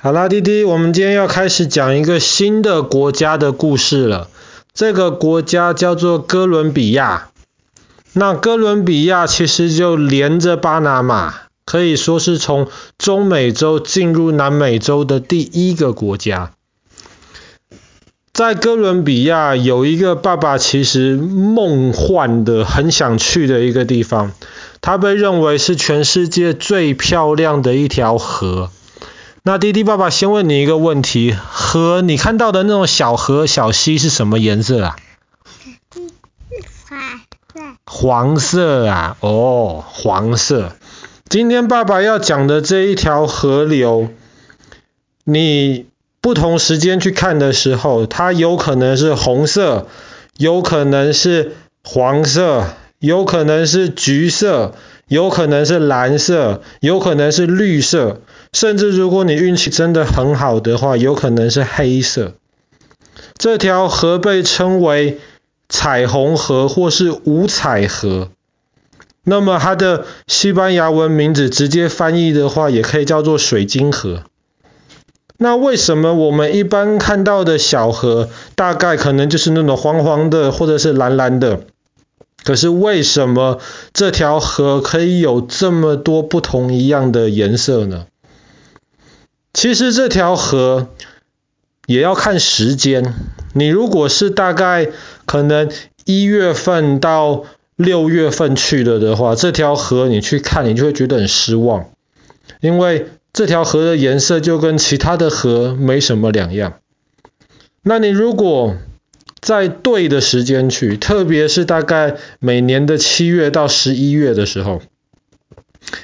好啦，弟弟，我们今天要开始讲一个新的国家的故事了。这个国家叫做哥伦比亚。那哥伦比亚其实就连着巴拿马，可以说是从中美洲进入南美洲的第一个国家。在哥伦比亚有一个爸爸其实梦幻的很想去的一个地方，它被认为是全世界最漂亮的一条河。那弟弟爸爸先问你一个问题：河，你看到的那种小河、小溪是什么颜色啊？黄色。黄色啊，哦，黄色。今天爸爸要讲的这一条河流，你不同时间去看的时候，它有可能是红色，有可能是黄色，有可能是橘色，有可能是蓝色，有可能是绿色。甚至如果你运气真的很好的话，有可能是黑色。这条河被称为彩虹河或是五彩河。那么它的西班牙文名字直接翻译的话，也可以叫做水晶河。那为什么我们一般看到的小河，大概可能就是那种黄黄的或者是蓝蓝的？可是为什么这条河可以有这么多不同一样的颜色呢？其实这条河也要看时间。你如果是大概可能一月份到六月份去了的话，这条河你去看，你就会觉得很失望，因为这条河的颜色就跟其他的河没什么两样。那你如果在对的时间去，特别是大概每年的七月到十一月的时候，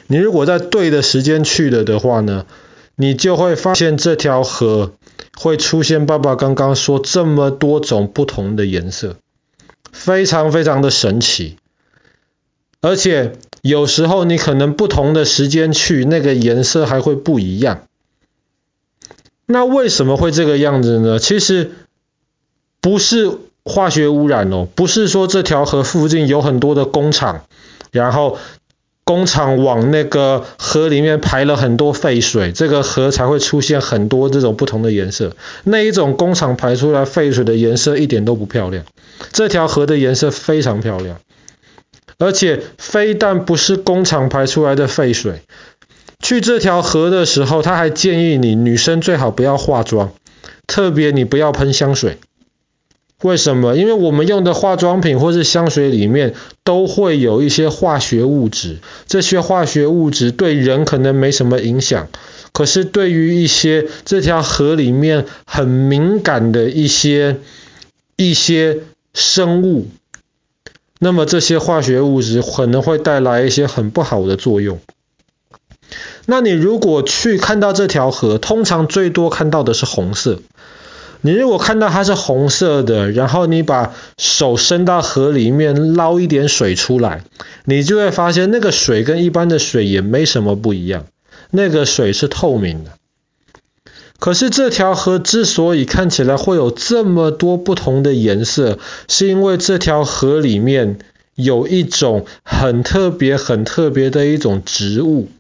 你如果在对的时间去了的话呢，你就会发现这条河会出现爸爸刚刚说这么多种不同的颜色，非常非常的神奇。而且有时候你可能不同的时间去，那个颜色还会不一样。那为什么会这个样子呢？其实不是化学污染哦，不是说这条河附近有很多的工厂，然后。工厂往那个河里面排了很多废水，这个河才会出现很多这种不同的颜色。那一种工厂排出来废水的颜色一点都不漂亮，这条河的颜色非常漂亮。而且非但不是工厂排出来的废水，去这条河的时候，他还建议你女生最好不要化妆，特别你不要喷香水。为什么？因为我们用的化妆品或是香水里面都会有一些化学物质，这些化学物质对人可能没什么影响，可是对于一些这条河里面很敏感的一些一些生物，那么这些化学物质可能会带来一些很不好的作用。那你如果去看到这条河，通常最多看到的是红色。你如果看到它是红色的，然后你把手伸到河里面捞一点水出来，你就会发现那个水跟一般的水也没什么不一样，那个水是透明的。可是这条河之所以看起来会有这么多不同的颜色，是因为这条河里面有一种很特别、很特别的一种植物。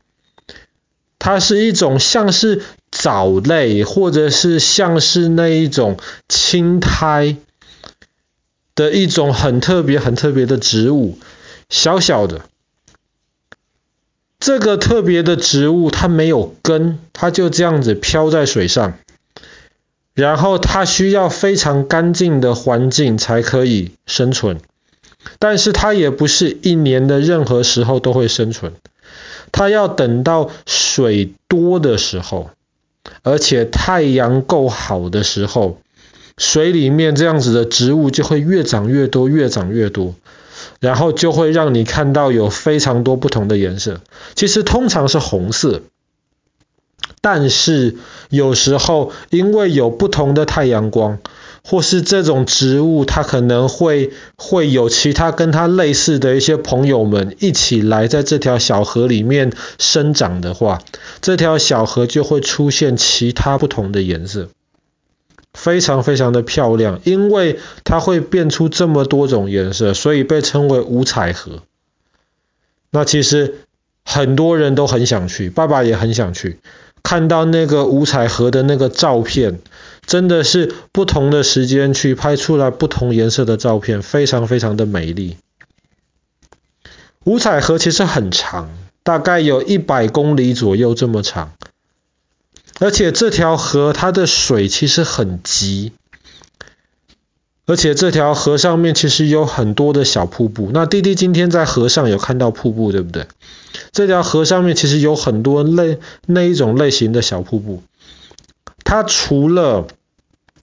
它是一种像是藻类，或者是像是那一种青苔的一种很特别、很特别的植物，小小的。这个特别的植物它没有根，它就这样子飘在水上，然后它需要非常干净的环境才可以生存，但是它也不是一年的任何时候都会生存。它要等到水多的时候，而且太阳够好的时候，水里面这样子的植物就会越长越多，越长越多，然后就会让你看到有非常多不同的颜色。其实通常是红色，但是有时候因为有不同的太阳光。或是这种植物，它可能会会有其他跟它类似的一些朋友们一起来在这条小河里面生长的话，这条小河就会出现其他不同的颜色，非常非常的漂亮，因为它会变出这么多种颜色，所以被称为五彩河。那其实很多人都很想去，爸爸也很想去。看到那个五彩河的那个照片，真的是不同的时间去拍出来不同颜色的照片，非常非常的美丽。五彩河其实很长，大概有一百公里左右这么长，而且这条河它的水其实很急。而且这条河上面其实有很多的小瀑布。那弟弟今天在河上有看到瀑布，对不对？这条河上面其实有很多类那一种类型的小瀑布。它除了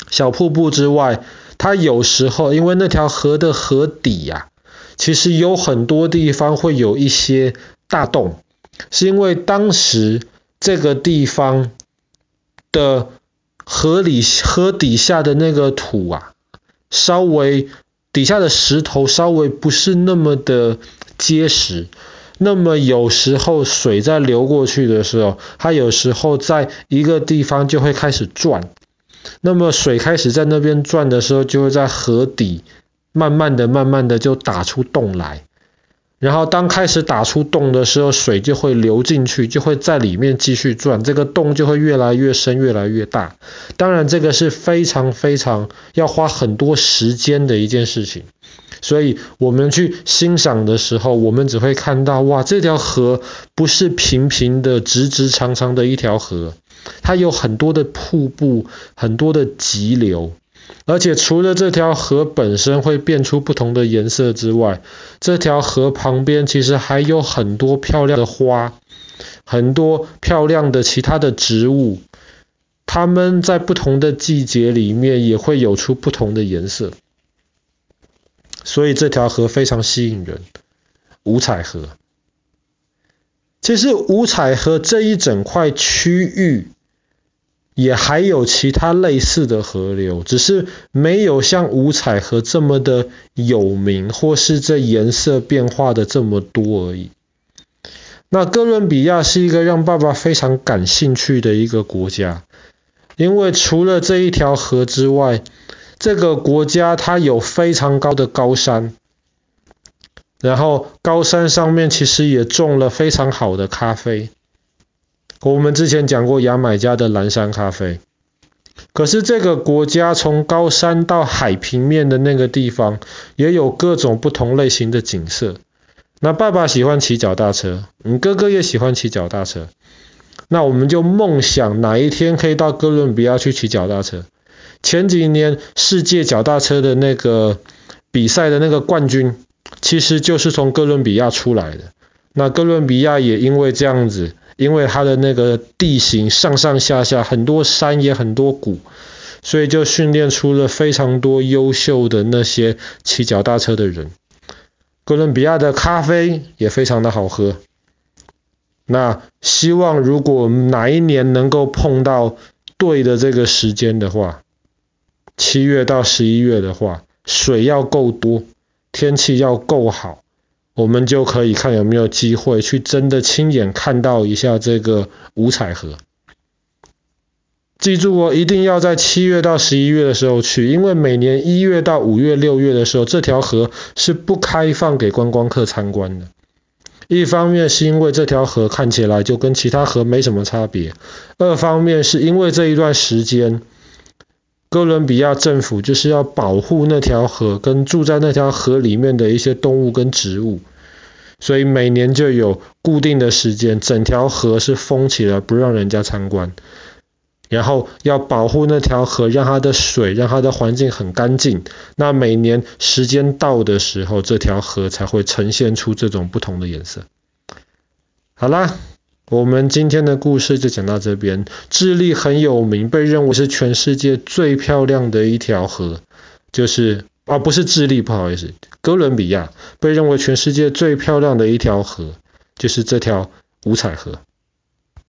小瀑布之外，它有时候因为那条河的河底呀、啊，其实有很多地方会有一些大洞，是因为当时这个地方的河里河底下的那个土啊。稍微底下的石头稍微不是那么的结实，那么有时候水在流过去的时候，它有时候在一个地方就会开始转，那么水开始在那边转的时候，就会在河底慢慢的、慢慢的就打出洞来。然后当开始打出洞的时候，水就会流进去，就会在里面继续转，这个洞就会越来越深，越来越大。当然，这个是非常非常要花很多时间的一件事情。所以我们去欣赏的时候，我们只会看到，哇，这条河不是平平的、直直长长的一条河，它有很多的瀑布，很多的急流。而且除了这条河本身会变出不同的颜色之外，这条河旁边其实还有很多漂亮的花，很多漂亮的其他的植物，它们在不同的季节里面也会有出不同的颜色，所以这条河非常吸引人。五彩河，其实五彩河这一整块区域。也还有其他类似的河流，只是没有像五彩河这么的有名，或是这颜色变化的这么多而已。那哥伦比亚是一个让爸爸非常感兴趣的一个国家，因为除了这一条河之外，这个国家它有非常高的高山，然后高山上面其实也种了非常好的咖啡。我们之前讲过牙买加的蓝山咖啡，可是这个国家从高山到海平面的那个地方，也有各种不同类型的景色。那爸爸喜欢骑脚踏车，你哥哥也喜欢骑脚踏车，那我们就梦想哪一天可以到哥伦比亚去骑脚踏车。前几年世界脚踏车的那个比赛的那个冠军，其实就是从哥伦比亚出来的。那哥伦比亚也因为这样子。因为它的那个地形上上下下很多山也很多谷，所以就训练出了非常多优秀的那些骑脚踏车的人。哥伦比亚的咖啡也非常的好喝。那希望如果哪一年能够碰到对的这个时间的话，七月到十一月的话，水要够多，天气要够好。我们就可以看有没有机会去真的亲眼看到一下这个五彩河。记住哦，一定要在七月到十一月的时候去，因为每年一月到五月、六月的时候，这条河是不开放给观光客参观的。一方面是因为这条河看起来就跟其他河没什么差别，二方面是因为这一段时间。哥伦比亚政府就是要保护那条河跟住在那条河里面的一些动物跟植物，所以每年就有固定的时间，整条河是封起来不让人家参观，然后要保护那条河，让它的水，让它的环境很干净。那每年时间到的时候，这条河才会呈现出这种不同的颜色。好啦。我们今天的故事就讲到这边。智利很有名，被认为是全世界最漂亮的一条河，就是啊，不是智利，不好意思，哥伦比亚被认为全世界最漂亮的一条河，就是这条五彩河。